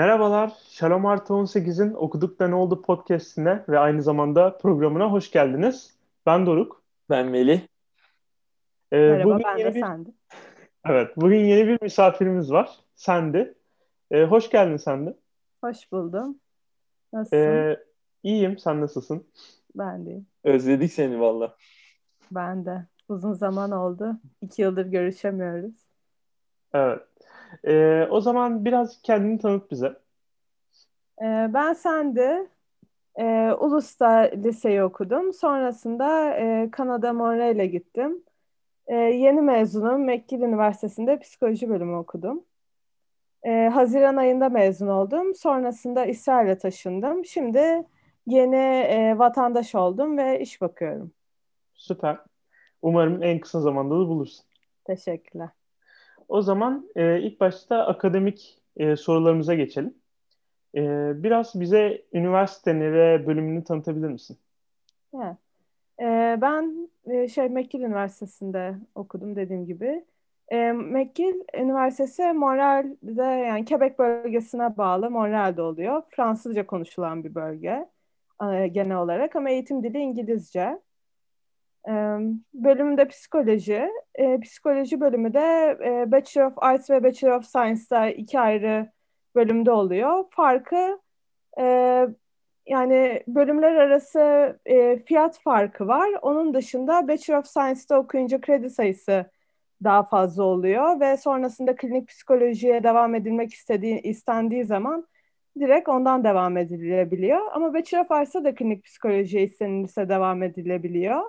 Merhabalar, Şalom Artı 18'in Okuduk da Ne Oldu podcastine ve aynı zamanda programına hoş geldiniz. Ben Doruk. Ben Melih. Ee, Merhaba, bugün ben yeni de bir... Sendi. Evet, bugün yeni bir misafirimiz var. Sendi. Ee, hoş geldin Sendi. Hoş buldum. Nasılsın? Ee, iyiyim, sen nasılsın? Ben de Özledik seni valla. Ben de. Uzun zaman oldu. İki yıldır görüşemiyoruz. Evet. Ee, o zaman biraz kendini tanıt bize. Ee, ben Sendi. Ee, Ulus'ta liseyi okudum. Sonrasında e, Kanada Montreal'e gittim. Ee, yeni mezunum. McGill Üniversitesi'nde psikoloji bölümü okudum. Ee, Haziran ayında mezun oldum. Sonrasında İsrail'e taşındım. Şimdi yeni e, vatandaş oldum ve iş bakıyorum. Süper. Umarım en kısa zamanda da bulursun. Teşekkürler. O zaman e, ilk başta akademik e, sorularımıza geçelim. E, biraz bize üniversiteni ve bölümünü tanıtabilir misin? Evet. Ben e, şey McGill Üniversitesi'nde okudum dediğim gibi. E, McGill Üniversitesi Montreal'de yani Quebec bölgesine bağlı Montreal'de oluyor. Fransızca konuşulan bir bölge e, genel olarak ama eğitim dili İngilizce. Bölümde psikoloji. E, psikoloji bölümü de e, Bachelor of Arts ve Bachelor of Science'da iki ayrı bölümde oluyor. Farkı e, yani bölümler arası e, fiyat farkı var. Onun dışında Bachelor of Science'da okuyunca kredi sayısı daha fazla oluyor ve sonrasında klinik psikolojiye devam edilmek istediği istendiği zaman direkt ondan devam edilebiliyor. Ama Bachelor of Arts'ta da klinik psikolojiye istenilirse devam edilebiliyor.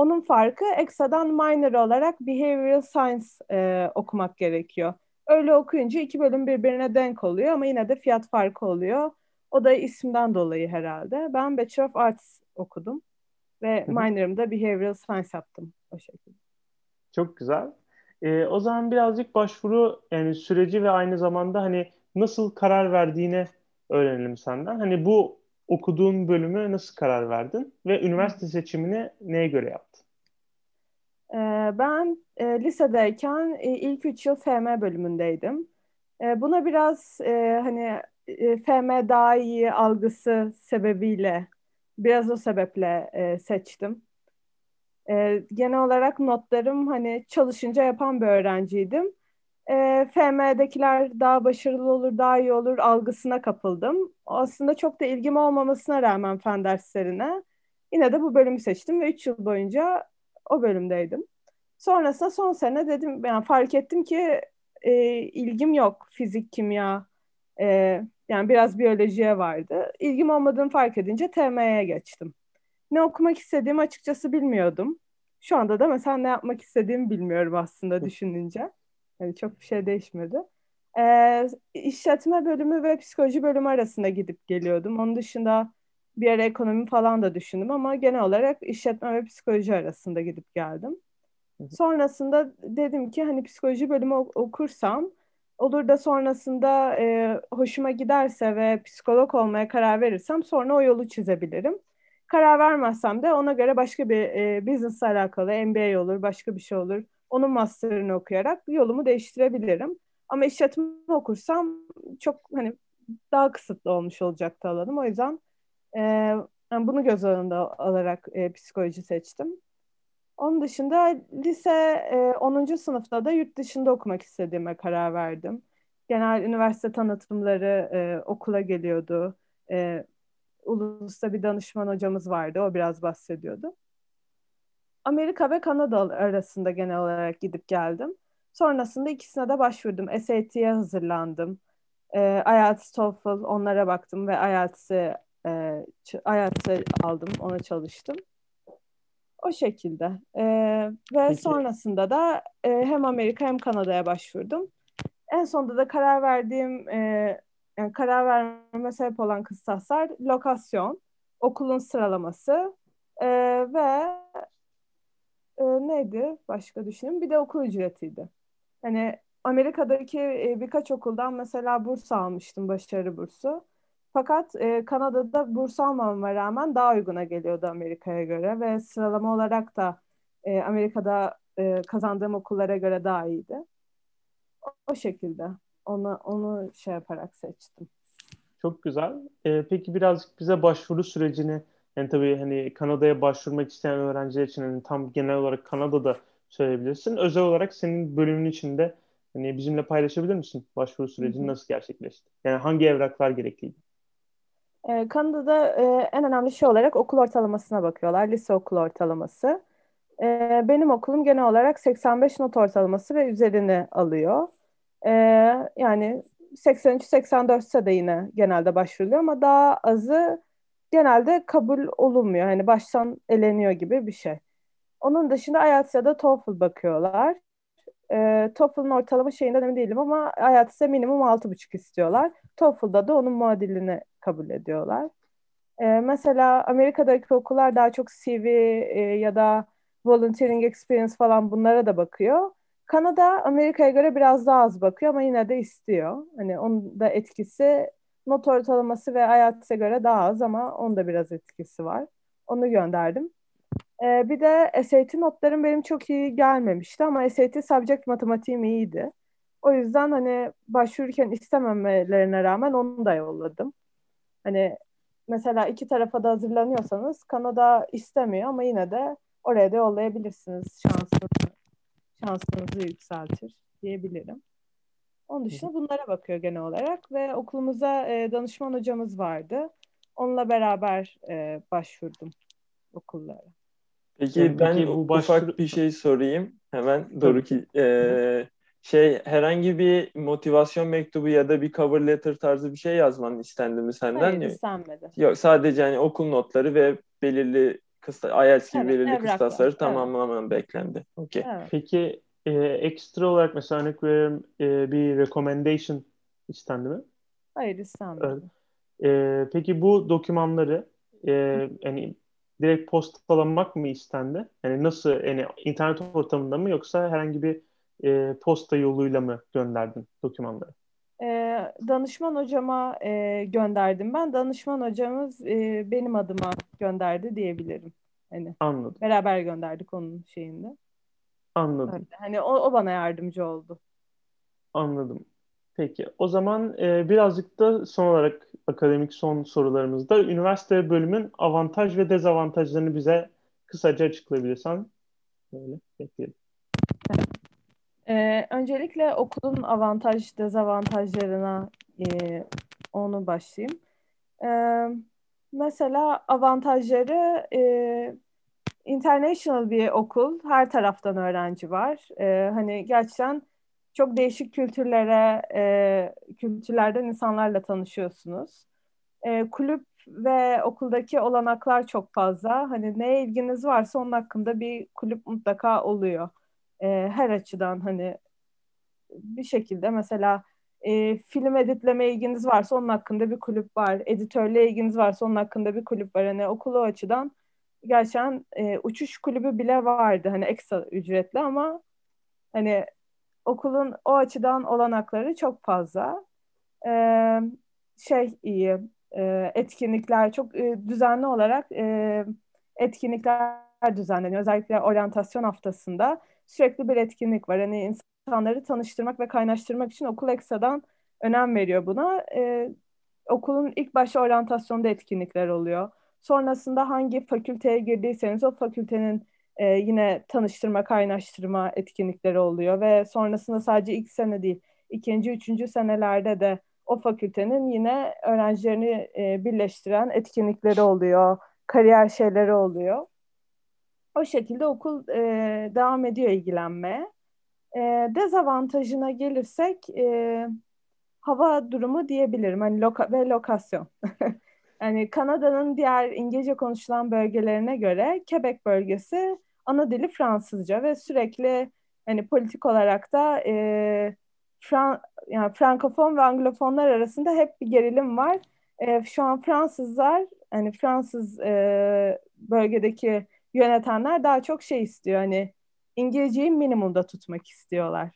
Onun farkı ekstradan minor olarak behavioral science e, okumak gerekiyor. Öyle okuyunca iki bölüm birbirine denk oluyor ama yine de fiyat farkı oluyor. O da isimden dolayı herhalde. Ben Bachelor of Arts okudum ve minor'ımda behavioral science yaptım o şekilde. Çok güzel. Ee, o zaman birazcık başvuru yani süreci ve aynı zamanda hani nasıl karar verdiğine öğrenelim senden. Hani bu okuduğun bölümü nasıl karar verdin ve üniversite seçimini neye göre yaptın? Ee, ben e, lisedeyken e, ilk üç yıl FM bölümündeydim. E, buna biraz hani FM daha iyi algısı sebebiyle biraz o sebeple seçtim. Genel olarak notlarım hani çalışınca yapan bir öğrenciydim e, FM'dekiler daha başarılı olur, daha iyi olur algısına kapıldım. Aslında çok da ilgim olmamasına rağmen fen derslerine yine de bu bölümü seçtim ve 3 yıl boyunca o bölümdeydim. Sonrasında son sene dedim, yani fark ettim ki e, ilgim yok fizik, kimya, e, yani biraz biyolojiye vardı. İlgim olmadığını fark edince TM'ye geçtim. Ne okumak istediğimi açıkçası bilmiyordum. Şu anda da mesela ne yapmak istediğimi bilmiyorum aslında düşününce. Yani çok bir şey değişmedi. Ee, işletme bölümü ve psikoloji bölümü arasında gidip geliyordum. Onun dışında bir ara ekonomi falan da düşündüm ama genel olarak işletme ve psikoloji arasında gidip geldim. Sonrasında dedim ki hani psikoloji bölümü okursam olur da sonrasında e, hoşuma giderse ve psikolog olmaya karar verirsem sonra o yolu çizebilirim. Karar vermezsem de ona göre başka bir e, business alakalı MBA olur, başka bir şey olur onun master'ını okuyarak yolumu değiştirebilirim. Ama işletme okursam çok hani daha kısıtlı olmuş olacaktı alanım. O yüzden e, yani bunu göz önünde alarak e, psikoloji seçtim. Onun dışında lise e, 10. sınıfta da yurt dışında okumak istediğime karar verdim. Genel üniversite tanıtımları e, okula geliyordu. E, Ulus'ta bir danışman hocamız vardı. O biraz bahsediyordu. Amerika ve Kanada arasında genel olarak gidip geldim. Sonrasında ikisine de başvurdum. SAT'ye hazırlandım. E, IELTS, TOEFL onlara baktım ve IELTS'i e, IELTS'i aldım, ona çalıştım. O şekilde. E, ve Peki. sonrasında da e, hem Amerika hem Kanada'ya başvurdum. En sonunda da karar verdiğim, e, yani karar vermeme sebep olan kıstaslar lokasyon, okulun sıralaması e, ve e, neydi başka düşünün? Bir de okul ücretiydi. Hani Amerika'daki e, birkaç okuldan mesela burs almıştım, başarı bursu. Fakat e, Kanada'da burs almamama rağmen daha uyguna geliyordu Amerika'ya göre ve sıralama olarak da e, Amerika'da e, kazandığım okullara göre daha iyiydi. O, o şekilde. Onu onu şey yaparak seçtim. Çok güzel. Ee, peki birazcık bize başvuru sürecini yani tabii hani Kanada'ya başvurmak isteyen öğrenciler için hani tam genel olarak Kanada'da söyleyebilirsin. Özel olarak senin bölümün içinde hani bizimle paylaşabilir misin? Başvuru sürecini nasıl gerçekleşti? Yani hangi evraklar gerekliydi? Ee, Kanada'da e, en önemli şey olarak okul ortalamasına bakıyorlar. Lise okul ortalaması. Ee, benim okulum genel olarak 85 not ortalaması ve üzerini alıyor. Ee, yani 83-84 ise de yine genelde başvuruluyor ama daha azı genelde kabul olunmuyor. Hani baştan eleniyor gibi bir şey. Onun dışında IELTS ya da TOEFL bakıyorlar. E, TOEFL'ın ortalama şeyinden emin değilim ama IELTS'e minimum 6,5 istiyorlar. TOEFL'da da onun muadilini kabul ediyorlar. E, mesela Amerika'daki okullar daha çok CV e, ya da volunteering experience falan bunlara da bakıyor. Kanada Amerika'ya göre biraz daha az bakıyor ama yine de istiyor. Hani onun da etkisi not ortalaması ve IELTS'e göre daha az ama onun da biraz etkisi var. Onu gönderdim. Ee, bir de SAT notlarım benim çok iyi gelmemişti ama SAT subject matematiğim iyiydi. O yüzden hani başvururken istememelerine rağmen onu da yolladım. Hani mesela iki tarafa da hazırlanıyorsanız Kanada istemiyor ama yine de oraya da yollayabilirsiniz. Şansınızı, şansınızı yükseltir diyebilirim. Onun dışında bunlara bakıyor genel olarak ve okulumuza e, danışman hocamız vardı. Onunla beraber e, başvurdum okullara. Peki yani ben bu başvuru... ufak bir şey sorayım. Hemen doğru ki e, şey herhangi bir motivasyon mektubu ya da bir cover letter tarzı bir şey yazman istendi mi senden? Hayır istenmedi. Yok sadece hani okul notları ve belirli kısa IELTS gibi evet, belirli kıstasları tamamlaman evet. beklendi. Okay. Evet. Peki e, ekstra olarak mesela örnek veriyorum e, bir recommendation istendi mi? Hayır istenmedi. E, peki bu dokümanları e, yani direkt postalamak mı istendi? Yani nasıl yani internet ortamında mı yoksa herhangi bir e, posta yoluyla mı gönderdin dokümanları? E, danışman hocama e, gönderdim ben. Danışman hocamız e, benim adıma gönderdi diyebilirim. Hani Anladım. Beraber gönderdik onun şeyinde. Anladım. Öyle. Hani o, o bana yardımcı oldu. Anladım. Peki. O zaman e, birazcık da son olarak akademik son sorularımızda üniversite bölümün avantaj ve dezavantajlarını bize kısaca açıklayabilirsen böyle bekleyelim. Ee, öncelikle okulun avantaj dezavantajlarına e, onu başlayayım. Ee, mesela avantajları e, international bir okul. Her taraftan öğrenci var. Ee, hani gerçekten çok değişik kültürlere, e, kültürlerden insanlarla tanışıyorsunuz. E, kulüp ve okuldaki olanaklar çok fazla. Hani neye ilginiz varsa onun hakkında bir kulüp mutlaka oluyor. E, her açıdan hani bir şekilde mesela e, film editleme ilginiz varsa onun hakkında bir kulüp var. Editörle ilginiz varsa onun hakkında bir kulüp var. Hani okulu açıdan gerçekten e, uçuş kulübü bile vardı. Hani ekstra ücretli ama hani okulun o açıdan olanakları çok fazla. Ee, şey iyi, e, etkinlikler çok e, düzenli olarak e, etkinlikler düzenleniyor. Özellikle oryantasyon haftasında sürekli bir etkinlik var. Hani insanları tanıştırmak ve kaynaştırmak için okul ekstradan önem veriyor buna. E, okulun ilk başta oryantasyonda etkinlikler oluyor. Sonrasında hangi fakülteye girdiyseniz o fakültenin e, yine tanıştırma, kaynaştırma etkinlikleri oluyor ve sonrasında sadece ilk sene değil, ikinci, üçüncü senelerde de o fakültenin yine öğrencilerini e, birleştiren etkinlikleri oluyor, kariyer şeyleri oluyor. O şekilde okul e, devam ediyor ilgilenmeye. E, dezavantajına gelirsek e, hava durumu diyebilirim. Hani loka ve lokasyon. yani Kanada'nın diğer İngilizce konuşulan bölgelerine göre Quebec bölgesi ana dili Fransızca ve sürekli hani politik olarak da e, Fran yani Frankofon ve Anglofonlar arasında hep bir gerilim var. E, şu an Fransızlar hani Fransız e, bölgedeki yönetenler daha çok şey istiyor hani İngilizceyi minimumda tutmak istiyorlar.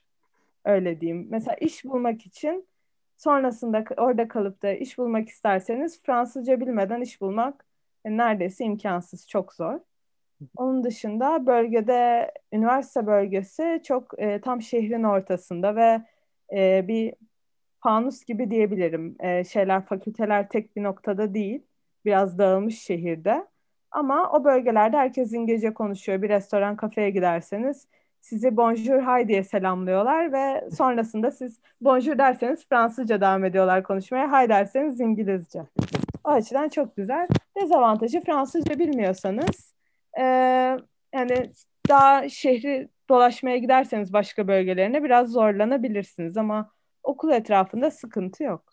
Öyle diyeyim. Mesela iş bulmak için sonrasında orada kalıp da iş bulmak isterseniz Fransızca bilmeden iş bulmak yani neredeyse imkansız, çok zor. Onun dışında bölgede üniversite bölgesi çok e, tam şehrin ortasında ve e, bir fanus gibi diyebilirim. E, şeyler fakülteler tek bir noktada değil. Biraz dağılmış şehirde. Ama o bölgelerde herkes İngilizce konuşuyor. Bir restoran, kafeye giderseniz sizi bonjour hay diye selamlıyorlar ve sonrasında siz bonjour derseniz Fransızca devam ediyorlar konuşmaya. Hay derseniz İngilizce. O açıdan çok güzel. Dezavantajı Fransızca bilmiyorsanız e, yani daha şehri dolaşmaya giderseniz başka bölgelerine biraz zorlanabilirsiniz ama okul etrafında sıkıntı yok.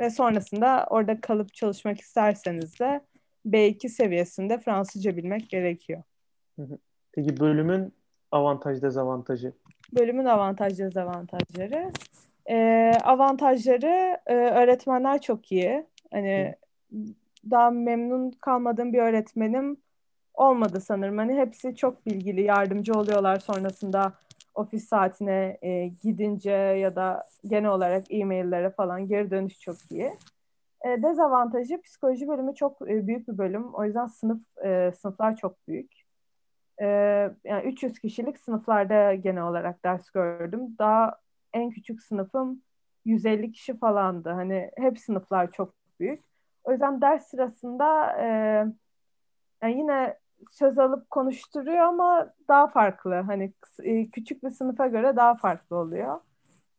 Ve sonrasında orada kalıp çalışmak isterseniz de B2 seviyesinde Fransızca bilmek gerekiyor. Peki bölümün avantaj dezavantajı? Bölümün avantaj dezavantajları. Ee, avantajları e, öğretmenler çok iyi. Hani Hı. daha memnun kalmadığım bir öğretmenim olmadı sanırım. Hani hepsi çok bilgili, yardımcı oluyorlar sonrasında ofis saatine e, gidince ya da genel olarak e-maillere falan geri dönüş çok iyi. E, dezavantajı psikoloji bölümü çok e, büyük bir bölüm. O yüzden sınıf e, sınıflar çok büyük. E, yani 300 kişilik sınıflarda genel olarak ders gördüm. Daha en küçük sınıfım 150 kişi falandı. Hani hep sınıflar çok büyük. O yüzden ders sırasında e, yani yine söz alıp konuşturuyor ama daha farklı. Hani e, küçük bir sınıfa göre daha farklı oluyor.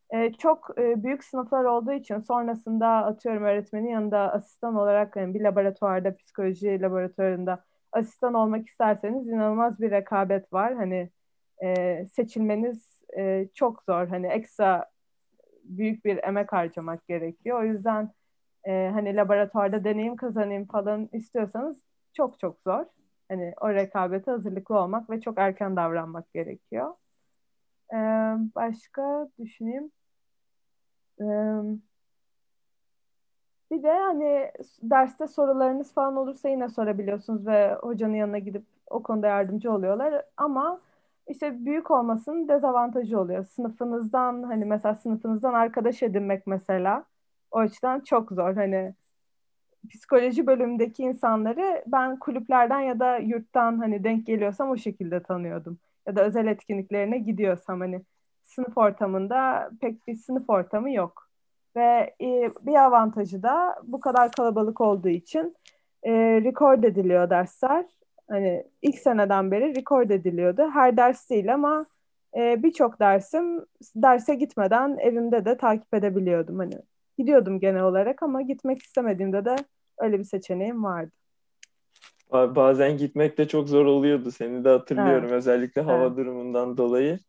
E, çok e, büyük sınıflar olduğu için sonrasında atıyorum öğretmenin yanında asistan olarak yani bir laboratuvarda psikoloji laboratuvarında asistan olmak isterseniz inanılmaz bir rekabet var. Hani e, seçilmeniz e, çok zor. Hani ekstra büyük bir emek harcamak gerekiyor. O yüzden e, hani laboratuvarda deneyim kazanayım falan istiyorsanız çok çok zor. Hani o rekabete hazırlıklı olmak ve çok erken davranmak gerekiyor. Ee, başka düşüneyim. Ee, bir de hani derste sorularınız falan olursa yine sorabiliyorsunuz ve hocanın yanına gidip o konuda yardımcı oluyorlar. Ama işte büyük olmasının dezavantajı oluyor. Sınıfınızdan hani mesela sınıfınızdan arkadaş edinmek mesela o açıdan çok zor. Hani psikoloji bölümündeki insanları ben kulüplerden ya da yurttan hani denk geliyorsam o şekilde tanıyordum. Ya da özel etkinliklerine gidiyorsam hani sınıf ortamında pek bir sınıf ortamı yok. Ve e, bir avantajı da bu kadar kalabalık olduğu için e, record ediliyor dersler. Hani ilk seneden beri record ediliyordu. Her ders değil ama e, birçok dersim derse gitmeden evimde de takip edebiliyordum. Hani gidiyordum genel olarak ama gitmek istemediğimde de öyle bir seçeneğim vardı. Bazen gitmek de çok zor oluyordu. Seni de hatırlıyorum evet. özellikle hava evet. durumundan dolayı.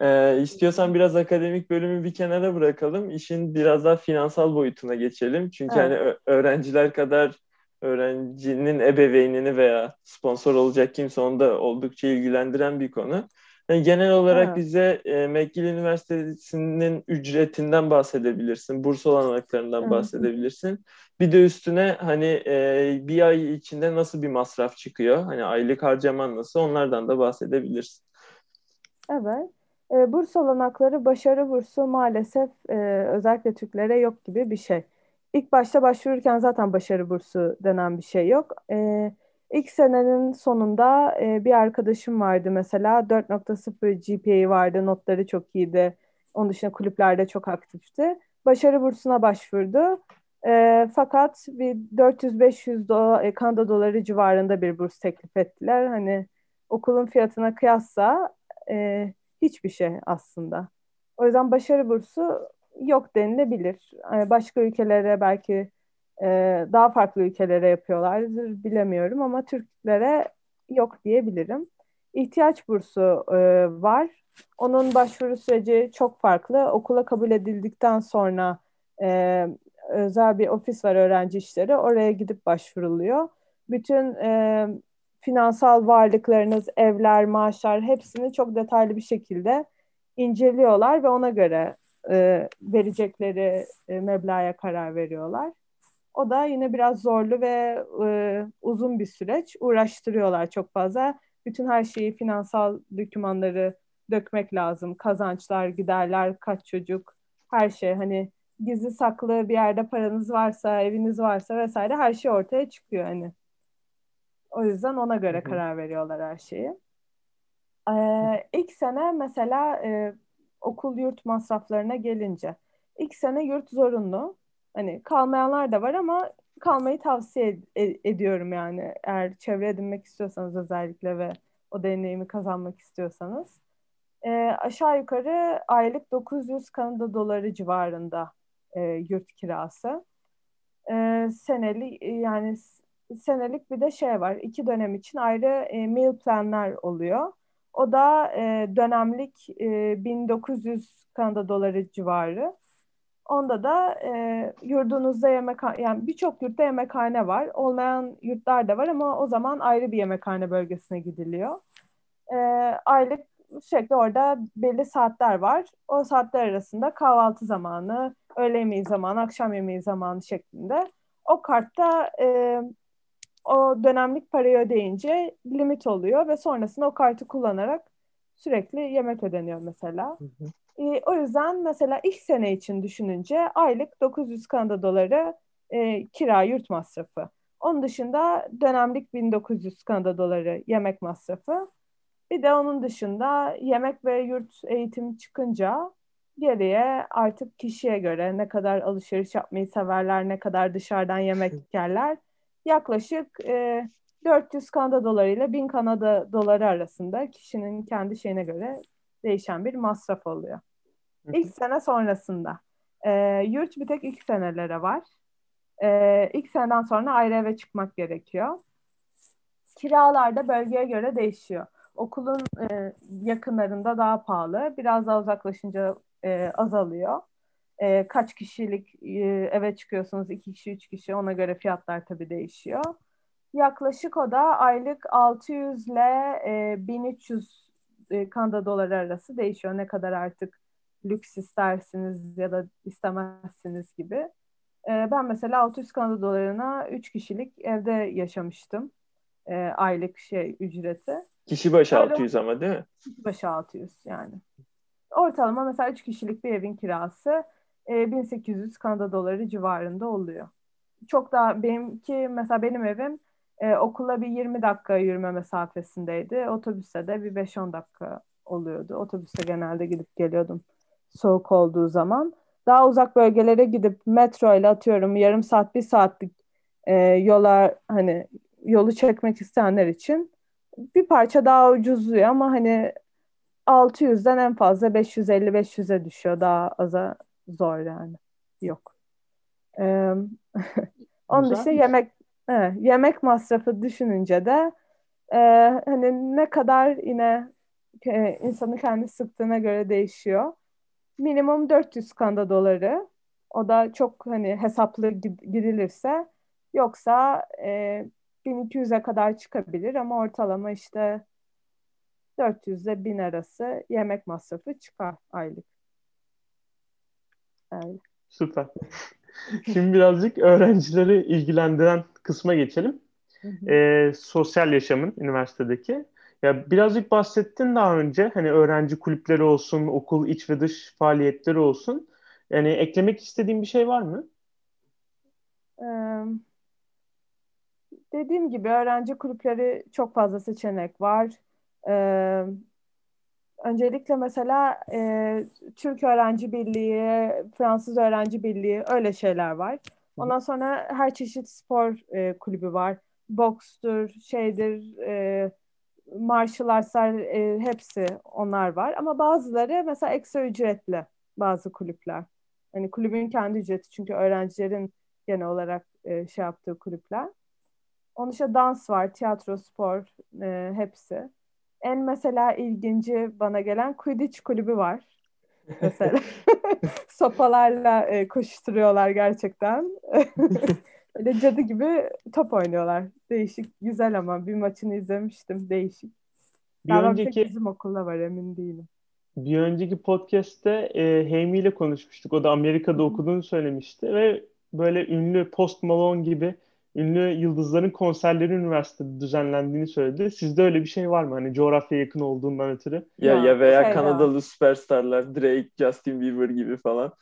Ee, istiyorsan biraz akademik bölümü bir kenara bırakalım. İşin biraz daha finansal boyutuna geçelim. Çünkü evet. hani öğrenciler kadar öğrencinin ebeveynini veya sponsor olacak kimse onu da oldukça ilgilendiren bir konu. Yani genel olarak evet. bize e, McGill Üniversitesi'nin ücretinden bahsedebilirsin, burs olanaklarından evet. bahsedebilirsin. Bir de üstüne hani e, bir ay içinde nasıl bir masraf çıkıyor, hani aylık harcaman nasıl onlardan da bahsedebilirsin. Evet. E, burs olanakları başarı bursu maalesef e, özellikle Türklere yok gibi bir şey. İlk başta başvururken zaten başarı bursu denen bir şey yok. E, İlk senenin sonunda e, bir arkadaşım vardı mesela 4.0 GPA vardı notları çok iyiydi. Onun dışında kulüplerde çok aktifti. Başarı bursuna başvurdu. E, fakat bir 400-500 dolar, e, Kanada doları civarında bir burs teklif ettiler. Hani okulun fiyatına kıyasla e, hiçbir şey aslında. O yüzden başarı bursu yok denilebilir. Yani başka ülkelere belki e, daha farklı ülkelere yapıyorlardır bilemiyorum ama Türklere yok diyebilirim. İhtiyaç bursu e, var. Onun başvuru süreci çok farklı. Okula kabul edildikten sonra e, özel bir ofis var öğrenci işleri. Oraya gidip başvuruluyor. Bütün e, finansal varlıklarınız, evler, maaşlar hepsini çok detaylı bir şekilde inceliyorlar ve ona göre e, verecekleri e, meblağa karar veriyorlar. O da yine biraz zorlu ve e, uzun bir süreç. Uğraştırıyorlar çok fazla. Bütün her şeyi, finansal dokümanları dökmek lazım. Kazançlar, giderler, kaç çocuk, her şey. Hani gizli saklı bir yerde paranız varsa, eviniz varsa vesaire her şey ortaya çıkıyor hani. O yüzden ona göre Hı-hı. karar veriyorlar her şeyi. Ee, ilk sene mesela e, okul yurt masraflarına gelince İlk sene yurt zorunlu. Hani kalmayanlar da var ama kalmayı tavsiye ed- ediyorum yani. Eğer çevre edinmek istiyorsanız özellikle ve o deneyimi kazanmak istiyorsanız. E, aşağı yukarı aylık 900 Kanada doları civarında e, yurt kirası. E, seneli yani senelik bir de şey var. İki dönem için ayrı e, meal planlar oluyor. O da e, dönemlik e, 1900 Kanada doları civarı. Onda da e, yurdunuzda yemek yani birçok yurtta yemekhane var. Olmayan yurtlar da var ama o zaman ayrı bir yemekhane bölgesine gidiliyor. E, aylık sürekli orada belli saatler var. O saatler arasında kahvaltı zamanı, öğle yemeği zamanı, akşam yemeği zamanı şeklinde. O kartta e, o dönemlik parayı ödeyince limit oluyor ve sonrasında o kartı kullanarak sürekli yemek ödeniyor mesela. Hı hı. E, o yüzden mesela ilk sene için düşününce aylık 900 Kanada doları e, kira yurt masrafı. Onun dışında dönemlik 1900 Kanada doları yemek masrafı. Bir de onun dışında yemek ve yurt eğitimi çıkınca geriye artık kişiye göre ne kadar alışveriş yapmayı severler, ne kadar dışarıdan yemek yerler. Yaklaşık e, 400 Kanada doları ile 1000 Kanada doları arasında kişinin kendi şeyine göre değişen bir masraf oluyor. İlk sene sonrasında. E, yurt bir tek ilk senelere var. E, ilk seneden sonra ayrı eve çıkmak gerekiyor. Kiralar da bölgeye göre değişiyor. Okulun e, yakınlarında daha pahalı. Biraz daha uzaklaşınca e, azalıyor. E, kaç kişilik e, eve çıkıyorsunuz? iki kişi, üç kişi. Ona göre fiyatlar tabii değişiyor. Yaklaşık o da aylık 600 ile e, 1300 e, Kanada doları arası değişiyor. Ne kadar artık lüks istersiniz ya da istemezsiniz gibi. E, ben mesela 600 Kanada dolarına 3 kişilik evde yaşamıştım. E, aylık şey ücreti. Kişi başı Öyle, 600 ama değil mi? Kişi başı 600 yani. Ortalama mesela 3 kişilik bir evin kirası e, 1800 Kanada doları civarında oluyor. Çok daha benimki mesela benim evim e, okula bir 20 dakika yürüme mesafesindeydi. Otobüste de bir 5-10 dakika oluyordu. Otobüste genelde gidip geliyordum soğuk olduğu zaman. Daha uzak bölgelere gidip metro ile atıyorum yarım saat bir saatlik e, yola hani yolu çekmek isteyenler için bir parça daha ucuzluyor ama hani 600'den en fazla 550-500'e düşüyor. Daha aza zor yani. Yok. Ee, onun dışında yemek evet, yemek masrafı düşününce de e, hani ne kadar yine e, insanın kendi sıktığına göre değişiyor. Minimum 400 Kanada doları. O da çok hani hesaplı gidilirse yoksa e, 1200'e kadar çıkabilir ama ortalama işte 400 ile 1000 arası yemek masrafı çıkar aylık. Öyle. Süper. Şimdi birazcık öğrencileri ilgilendiren kısma geçelim. Ee, sosyal yaşamın üniversitedeki. Ya birazcık bahsettin daha önce hani öğrenci kulüpleri olsun, okul iç ve dış faaliyetleri olsun. Yani eklemek istediğin bir şey var mı? Ee, dediğim gibi öğrenci kulüpleri çok fazla seçenek var. Ee, öncelikle mesela e, Türk Öğrenci Birliği, Fransız Öğrenci Birliği öyle şeyler var. Ondan sonra her çeşit spor e, kulübü var. Bokstur, şeydir, e, martial artslar e, hepsi onlar var. Ama bazıları mesela ekstra ücretli bazı kulüpler. Hani kulübün kendi ücreti çünkü öğrencilerin genel olarak e, şey yaptığı kulüpler. Onun dışında dans var, tiyatro, spor e, hepsi. En mesela ilginci bana gelen Quidditch kulübü var. Mesela sopalarla e, koşturuyorlar gerçekten. Öyle cadı gibi top oynuyorlar. Değişik, güzel ama bir maçını izlemiştim. Değişik. Bir Galiba önceki bizim okulda var emin değilim. Bir önceki podcast'te e, Heymi ile konuşmuştuk. O da Amerika'da okuduğunu söylemişti ve böyle ünlü Post Malone gibi ünlü yıldızların konserleri üniversitede düzenlendiğini söyledi. Sizde öyle bir şey var mı? Hani coğrafya yakın olduğundan ötürü. Ya, ya, ya veya şey Kanadalı ya. süperstarlar Drake, Justin Bieber gibi falan.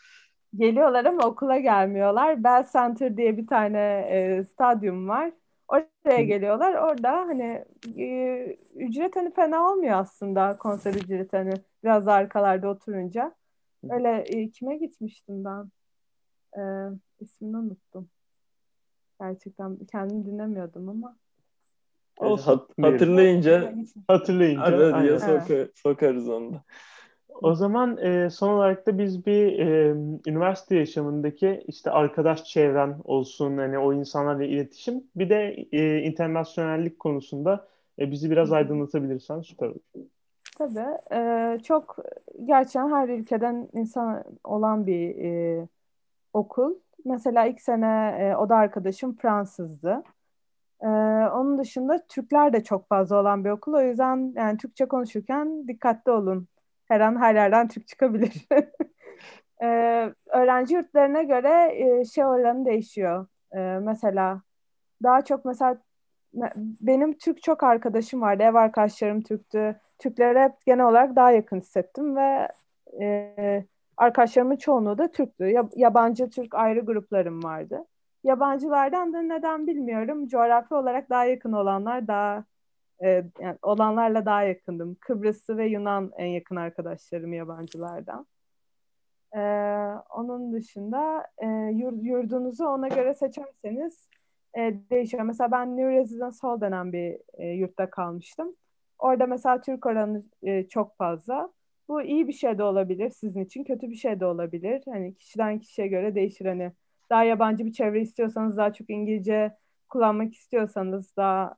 Geliyorlar ama okula gelmiyorlar. Bell Center diye bir tane e, stadyum var. Oraya geliyorlar. Orada hani e, ücret hani fena olmuyor aslında konser ücreti hani biraz arkalarda oturunca. Öyle e, kime gitmiştim ben? Ee, ismini unuttum. Gerçekten kendimi dinlemiyordum ama. Hat, hatırlayınca hatırlayınca araya soka, sokarız onu da. O zaman e, son olarak da biz bir e, üniversite yaşamındaki işte arkadaş çevren olsun hani o insanlarla iletişim bir de e, internasyonellik konusunda e, bizi biraz aydınlatabilirsen süper olur. Tabii. E, çok gerçekten her ülkeden insan olan bir e, okul. Mesela ilk sene e, o da arkadaşım Fransızdı. E, onun dışında Türkler de çok fazla olan bir okul. O yüzden yani Türkçe konuşurken dikkatli olun her an her yerden Türk çıkabilir. ee, öğrenci yurtlarına göre e, şey oranı değişiyor. Ee, mesela daha çok mesela benim Türk çok arkadaşım vardı. Ev arkadaşlarım Türktü. Türklere hep genel olarak daha yakın hissettim ve e, arkadaşlarımın çoğunluğu da Türktü. Yabancı Türk ayrı gruplarım vardı. Yabancılardan da neden bilmiyorum. Coğrafi olarak daha yakın olanlar daha e, yani olanlarla daha yakındım. Kıbrıslı ve Yunan en yakın arkadaşlarım yabancılardan. E, onun dışında e, yurdunuzu ona göre seçerseniz e, değişiyor. Mesela ben New Residence Hall denen bir e, yurtta kalmıştım. Orada mesela Türk oranı e, çok fazla. Bu iyi bir şey de olabilir sizin için, kötü bir şey de olabilir. Hani kişiden kişiye göre değişir. Hani daha yabancı bir çevre istiyorsanız, daha çok İngilizce kullanmak istiyorsanız, daha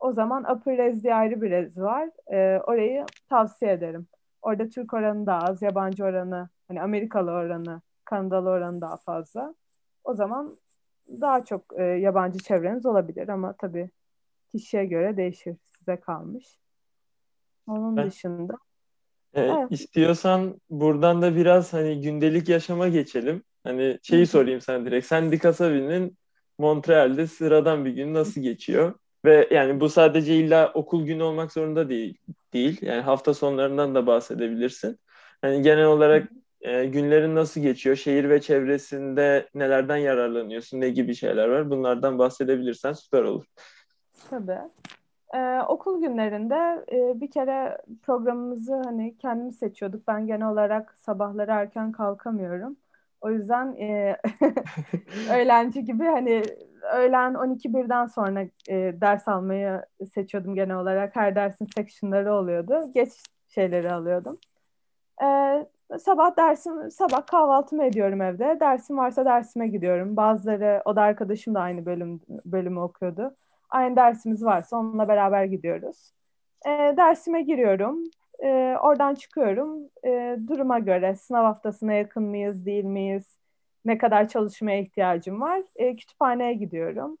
o zaman Upper Res diye ayrı bir res var. E, orayı tavsiye ederim. Orada Türk oranı daha az, yabancı oranı, hani Amerikalı oranı, Kanadalı oranı daha fazla. O zaman daha çok e, yabancı çevreniz olabilir ama tabii kişiye göre değişir. Size kalmış. Onun ben, dışında. E. İstiyorsan buradan da biraz hani gündelik yaşama geçelim. Hani şeyi sorayım sen direkt. Sen Dikasavi'nin Montreal'de sıradan bir gün nasıl geçiyor? Ve yani bu sadece illa okul günü olmak zorunda değil. değil. Yani hafta sonlarından da bahsedebilirsin. Hani genel olarak e, günlerin nasıl geçiyor? Şehir ve çevresinde nelerden yararlanıyorsun? Ne gibi şeyler var? Bunlardan bahsedebilirsen süper olur. Tabii. Ee, okul günlerinde e, bir kere programımızı hani kendimiz seçiyorduk. Ben genel olarak sabahları erken kalkamıyorum. O yüzden e, öğlenci gibi hani öğlen 12 birden sonra e, ders almayı seçiyordum genel olarak. Her dersin sectionları oluyordu. Geç şeyleri alıyordum. E, sabah dersim, sabah kahvaltımı ediyorum evde. Dersim varsa dersime gidiyorum. Bazıları, o da arkadaşım da aynı bölüm bölümü okuyordu. Aynı dersimiz varsa onunla beraber gidiyoruz. E, dersime giriyorum. E, oradan çıkıyorum. E, duruma göre sınav haftasına yakın mıyız, değil miyiz? ne kadar çalışmaya ihtiyacım var. E, kütüphaneye gidiyorum.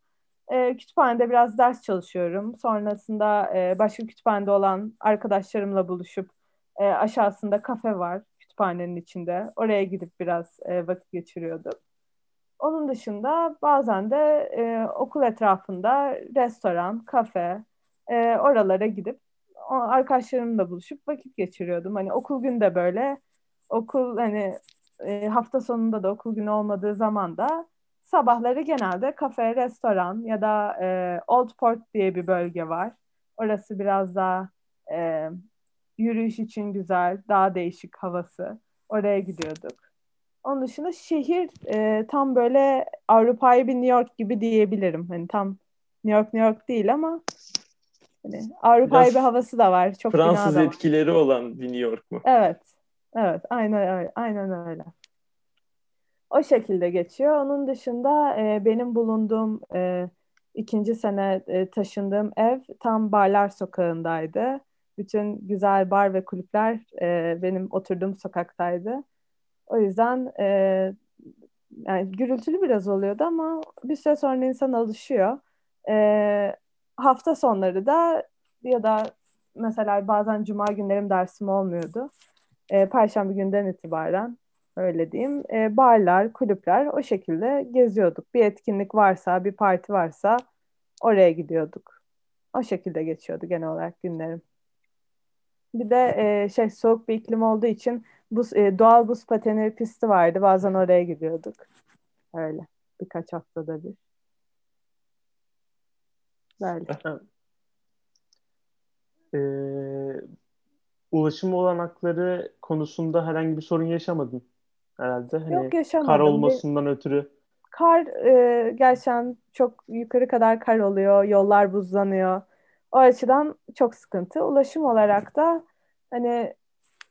E, kütüphanede biraz ders çalışıyorum. Sonrasında e, başka kütüphanede olan arkadaşlarımla buluşup e, aşağısında kafe var kütüphanenin içinde. Oraya gidip biraz e, vakit geçiriyordum. Onun dışında bazen de e, okul etrafında restoran, kafe, e, oralara gidip arkadaşlarımla buluşup vakit geçiriyordum. Hani okul günde böyle okul hani e, hafta sonunda da okul günü olmadığı zaman da sabahları genelde kafe, restoran ya da e, Old Port diye bir bölge var. Orası biraz daha e, yürüyüş için güzel, daha değişik havası. Oraya gidiyorduk. Onun dışında şehir e, tam böyle Avrupa'yı bir New York gibi diyebilirim. Hani tam New York New York değil ama hani Avrupa'yı bir havası da var. Çok Fransız etkileri olan bir New York mu? Evet. Evet, aynen öyle. Aynen öyle. O şekilde geçiyor. Onun dışında e, benim bulunduğum e, ikinci sene e, taşındığım ev tam Barlar Sokağı'ndaydı. Bütün güzel bar ve kulüpler e, benim oturduğum sokaktaydı. O yüzden e, yani gürültülü biraz oluyordu ama bir süre sonra insan alışıyor. E, hafta sonları da ya da mesela bazen cuma günlerim dersim olmuyordu e, Perşembe günden itibaren öyle diyeyim. E, barlar, kulüpler o şekilde geziyorduk. Bir etkinlik varsa, bir parti varsa oraya gidiyorduk. O şekilde geçiyordu genel olarak günlerim. Bir de e, şey soğuk bir iklim olduğu için buz, e, doğal buz pateni pisti vardı. Bazen oraya gidiyorduk. Öyle. Birkaç haftada bir. Böyle. Ee, ulaşım olanakları konusunda herhangi bir sorun yaşamadın herhalde. Hani Yok yaşamadım. Kar olmasından ötürü. Kar e, gerçekten çok yukarı kadar kar oluyor. Yollar buzlanıyor. O açıdan çok sıkıntı. Ulaşım olarak da hani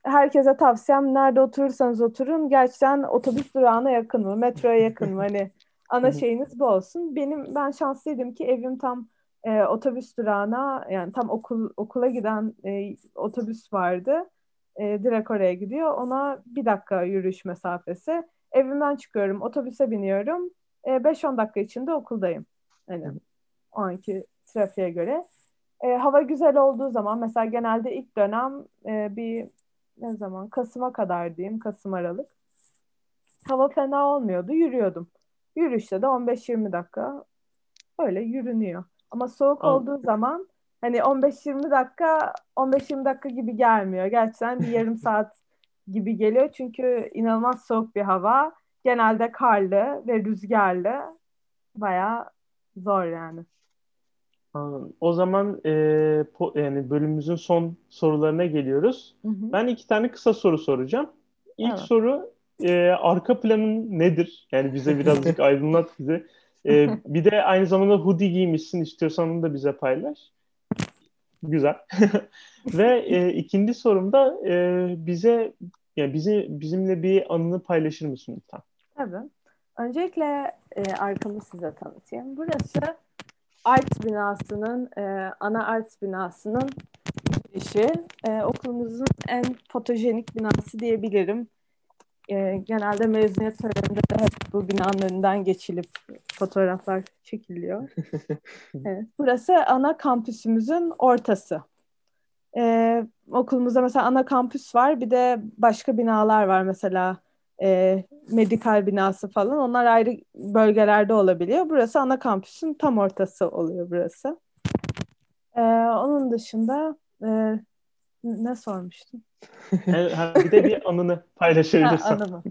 herkese tavsiyem nerede oturursanız oturun gerçekten otobüs durağına yakın mı, metroya yakın mı? Hani ana şeyiniz bu olsun. Benim ben şanslıydım ki evim tam e, otobüs durağına yani tam okul okula giden e, otobüs vardı. E, direkt oraya gidiyor. Ona bir dakika yürüyüş mesafesi. Evimden çıkıyorum, otobüse biniyorum. 5-10 e, dakika içinde okuldayım. Yani o anki trafiğe göre. E, hava güzel olduğu zaman mesela genelde ilk dönem e, bir ne zaman Kasım'a kadar diyeyim Kasım Aralık. Hava fena olmuyordu yürüyordum. Yürüyüşte de 15-20 dakika öyle yürünüyor. Ama soğuk Anladım. olduğu zaman hani 15-20 dakika 15-20 dakika gibi gelmiyor. Gerçekten bir yarım saat gibi geliyor. Çünkü inanılmaz soğuk bir hava. Genelde karlı ve rüzgarlı. Bayağı zor yani. O zaman e, po, yani bölümümüzün son sorularına geliyoruz. Hı hı. Ben iki tane kısa soru soracağım. İlk evet. soru e, arka planın nedir? Yani bize birazcık aydınlat bize. E, bir de aynı zamanda hoodie giymişsin istiyorsan onu da bize paylaş. Güzel. Ve e, ikinci sorum da e, bize yani bizi bizimle bir anını paylaşır mısın lütfen? Tabii. Öncelikle e, arkamı size tanıtayım. Burası art binasının, e, ana art binasının girişi. E, okulumuzun en fotojenik binası diyebilirim. E, genelde mezuniyet töreninde de hep bu binanın önünden geçilip fotoğraflar çekiliyor. evet, burası ana kampüsümüzün ortası. E, okulumuzda mesela ana kampüs var, bir de başka binalar var mesela e, medikal binası falan. Onlar ayrı bölgelerde olabiliyor. Burası ana kampüsün tam ortası oluyor burası. E, onun dışında e, ne sormuştum? bir de bir anını paylaşabilirsin. Ha, anımı.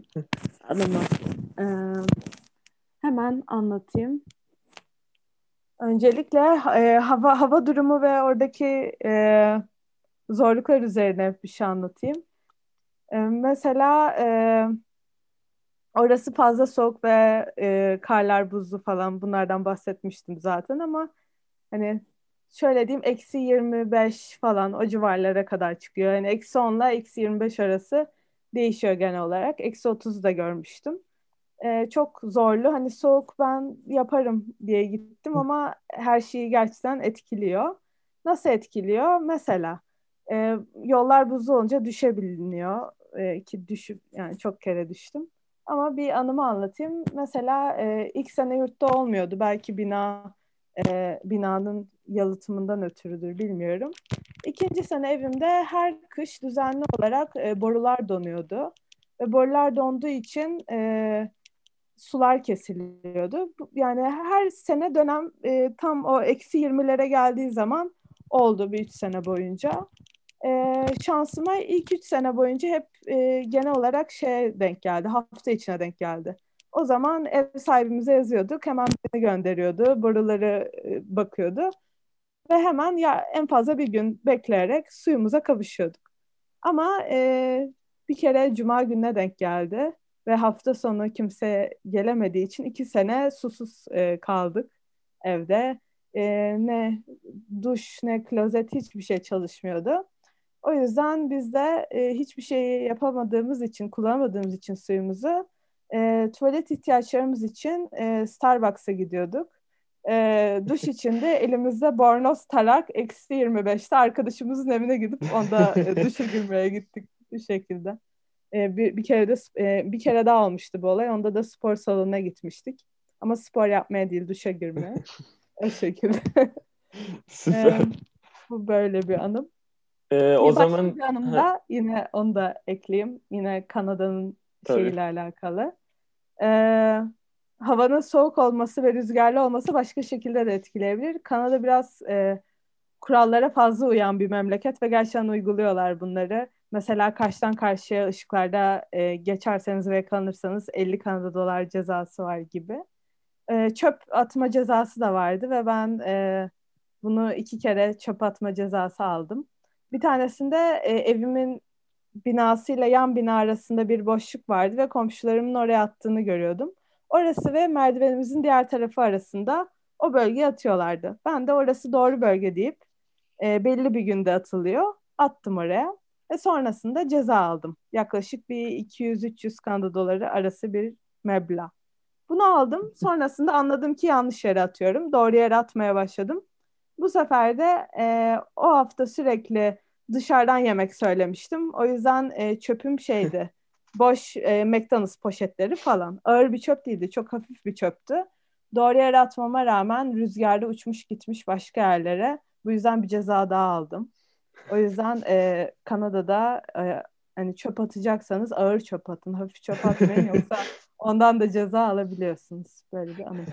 Anımı. Ee, hemen anlatayım. Öncelikle e, hava hava durumu ve oradaki e, zorluklar üzerine bir şey anlatayım. E, mesela e, orası fazla soğuk ve e, karlar buzlu falan bunlardan bahsetmiştim zaten ama hani şöyle diyeyim eksi 25 falan o civarlara kadar çıkıyor. Yani eksi 10 ile eksi 25 arası değişiyor genel olarak. Eksi 30'u da görmüştüm. Ee, çok zorlu. Hani soğuk ben yaparım diye gittim ama her şeyi gerçekten etkiliyor. Nasıl etkiliyor? Mesela e, yollar buzlu olunca düşebiliniyor. E, ki düşüp yani çok kere düştüm. Ama bir anımı anlatayım. Mesela e, ilk sene yurtta olmuyordu. Belki bina e, binanın yalıtımından ötürüdür bilmiyorum. İkinci sene evimde her kış düzenli olarak e, borular donuyordu. Ve borular donduğu için e, sular kesiliyordu. Yani her sene dönem e, tam o eksi 20'lere geldiği zaman oldu bir üç sene boyunca. E, şansıma ilk üç sene boyunca hep e, genel olarak şey denk geldi, hafta içine denk geldi. O zaman ev sahibimize yazıyorduk. Hemen beni gönderiyordu. Boruları e, bakıyordu. Ve hemen ya en fazla bir gün bekleyerek suyumuza kavuşuyorduk. Ama e, bir kere cuma gününe denk geldi. Ve hafta sonu kimse gelemediği için iki sene susuz e, kaldık evde. E, ne duş ne klozet hiçbir şey çalışmıyordu. O yüzden biz de e, hiçbir şey yapamadığımız için, kullanamadığımız için suyumuzu e, tuvalet ihtiyaçlarımız için e, Starbucks'a gidiyorduk. E, duş içinde elimizde bornoz tarak eksi 25'te arkadaşımızın evine gidip onda e, duşa girmeye gittik bu şekilde. E, bir, bir kere de e, bir kere daha olmuştu bu olay. Onda da spor salonuna gitmiştik. Ama spor yapmaya değil duşa girmeye. o şekilde. Süper. e, bu böyle bir anım. Ee, o zaman bir anım da yine onu da ekleyeyim. Yine Kanada'nın şeyiyle alakalı. Ee, havanın soğuk olması ve rüzgarlı olması başka şekilde de etkileyebilir. Kanada biraz e, kurallara fazla uyan bir memleket ve gerçekten uyguluyorlar bunları. Mesela karşıdan karşıya ışıklarda e, geçerseniz ve yakalanırsanız 50 Kanada dolar cezası var gibi. E, çöp atma cezası da vardı ve ben e, bunu iki kere çöp atma cezası aldım. Bir tanesinde e, evimin binasıyla yan bina arasında bir boşluk vardı ve komşularımın oraya attığını görüyordum. Orası ve merdivenimizin diğer tarafı arasında o bölgeye atıyorlardı. Ben de orası doğru bölge deyip e, belli bir günde atılıyor. Attım oraya ve sonrasında ceza aldım. Yaklaşık bir 200-300 Kanada doları arası bir meblağ. Bunu aldım. Sonrasında anladım ki yanlış yere atıyorum. Doğru yere atmaya başladım. Bu sefer de e, o hafta sürekli dışarıdan yemek söylemiştim. O yüzden e, çöpüm şeydi. boş e, McDonald's poşetleri falan. Ağır bir çöp değildi. Çok hafif bir çöptü. Doğru yere atmama rağmen rüzgarda uçmuş gitmiş başka yerlere. Bu yüzden bir ceza daha aldım. O yüzden e, Kanada'da e, hani çöp atacaksanız ağır çöp atın. Hafif çöp atmayın yoksa ondan da ceza alabiliyorsunuz. Böyle bir anım.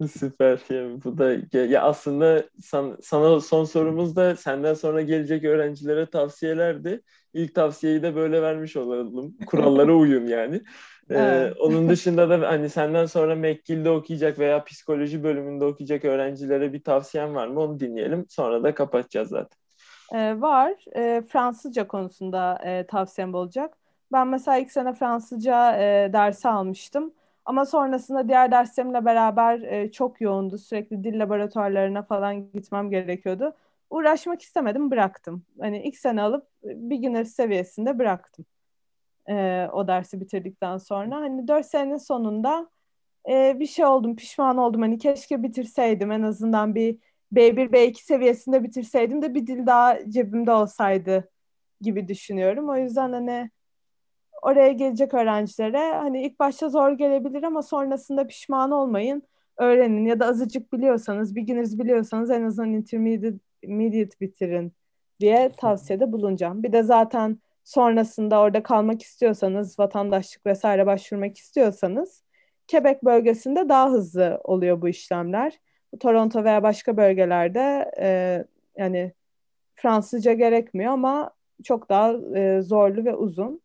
Süper. Yani bu da ya aslında san, sana son sorumuz da senden sonra gelecek öğrencilere tavsiyelerdi. İlk tavsiyeyi de böyle vermiş olalım. Kurallara uyun yani. Ee, onun dışında da hani senden sonra McGill'de okuyacak veya psikoloji bölümünde okuyacak öğrencilere bir tavsiyen var mı? Onu dinleyelim. Sonra da kapatacağız zaten. Ee, var. Ee, Fransızca konusunda e, tavsiyem olacak. Ben mesela ilk sene Fransızca e, dersi almıştım. Ama sonrasında diğer derslerimle beraber e, çok yoğundu. Sürekli dil laboratuvarlarına falan gitmem gerekiyordu. Uğraşmak istemedim, bıraktım. Hani ilk sene alıp beginner seviyesinde bıraktım. E, o dersi bitirdikten sonra. Hani dört senenin sonunda e, bir şey oldum, pişman oldum. Hani keşke bitirseydim en azından bir B1, B2 seviyesinde bitirseydim de bir dil daha cebimde olsaydı gibi düşünüyorum. O yüzden hani oraya gelecek öğrencilere hani ilk başta zor gelebilir ama sonrasında pişman olmayın. Öğrenin ya da azıcık biliyorsanız, beginners biliyorsanız en azından intermediate, bitirin diye tavsiyede bulunacağım. Bir de zaten sonrasında orada kalmak istiyorsanız, vatandaşlık vesaire başvurmak istiyorsanız Quebec bölgesinde daha hızlı oluyor bu işlemler. Toronto veya başka bölgelerde e, yani Fransızca gerekmiyor ama çok daha e, zorlu ve uzun.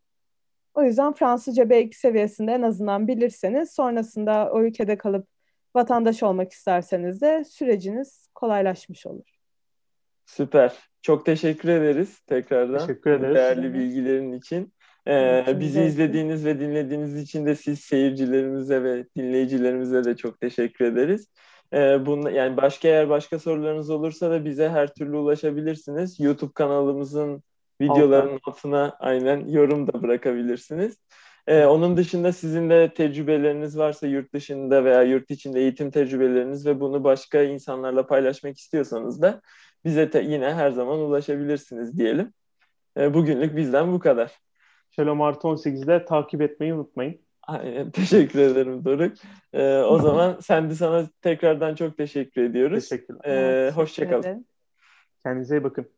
O yüzden Fransızca B2 seviyesinde en azından bilirseniz sonrasında o ülkede kalıp vatandaş olmak isterseniz de süreciniz kolaylaşmış olur. Süper. Çok teşekkür ederiz tekrardan. Teşekkür ederiz. Değerli bilgilerin için. Ee, bizi izlediğiniz ve dinlediğiniz için de siz seyircilerimize ve dinleyicilerimize de çok teşekkür ederiz. Ee, bunun, yani başka eğer başka sorularınız olursa da bize her türlü ulaşabilirsiniz. YouTube kanalımızın videoların altına aynen yorum da bırakabilirsiniz. Ee, onun dışında sizin de tecrübeleriniz varsa yurt dışında veya yurt içinde eğitim tecrübeleriniz ve bunu başka insanlarla paylaşmak istiyorsanız da bize te- yine her zaman ulaşabilirsiniz diyelim. Ee, bugünlük bizden bu kadar. Şalom Artı 18'de takip etmeyi unutmayın. Aynen, teşekkür ederim Doruk. Ee, o zaman sen de sana tekrardan çok teşekkür ediyoruz. Teşekkürler. Ee, Hoşçakalın. Kendinize iyi bakın.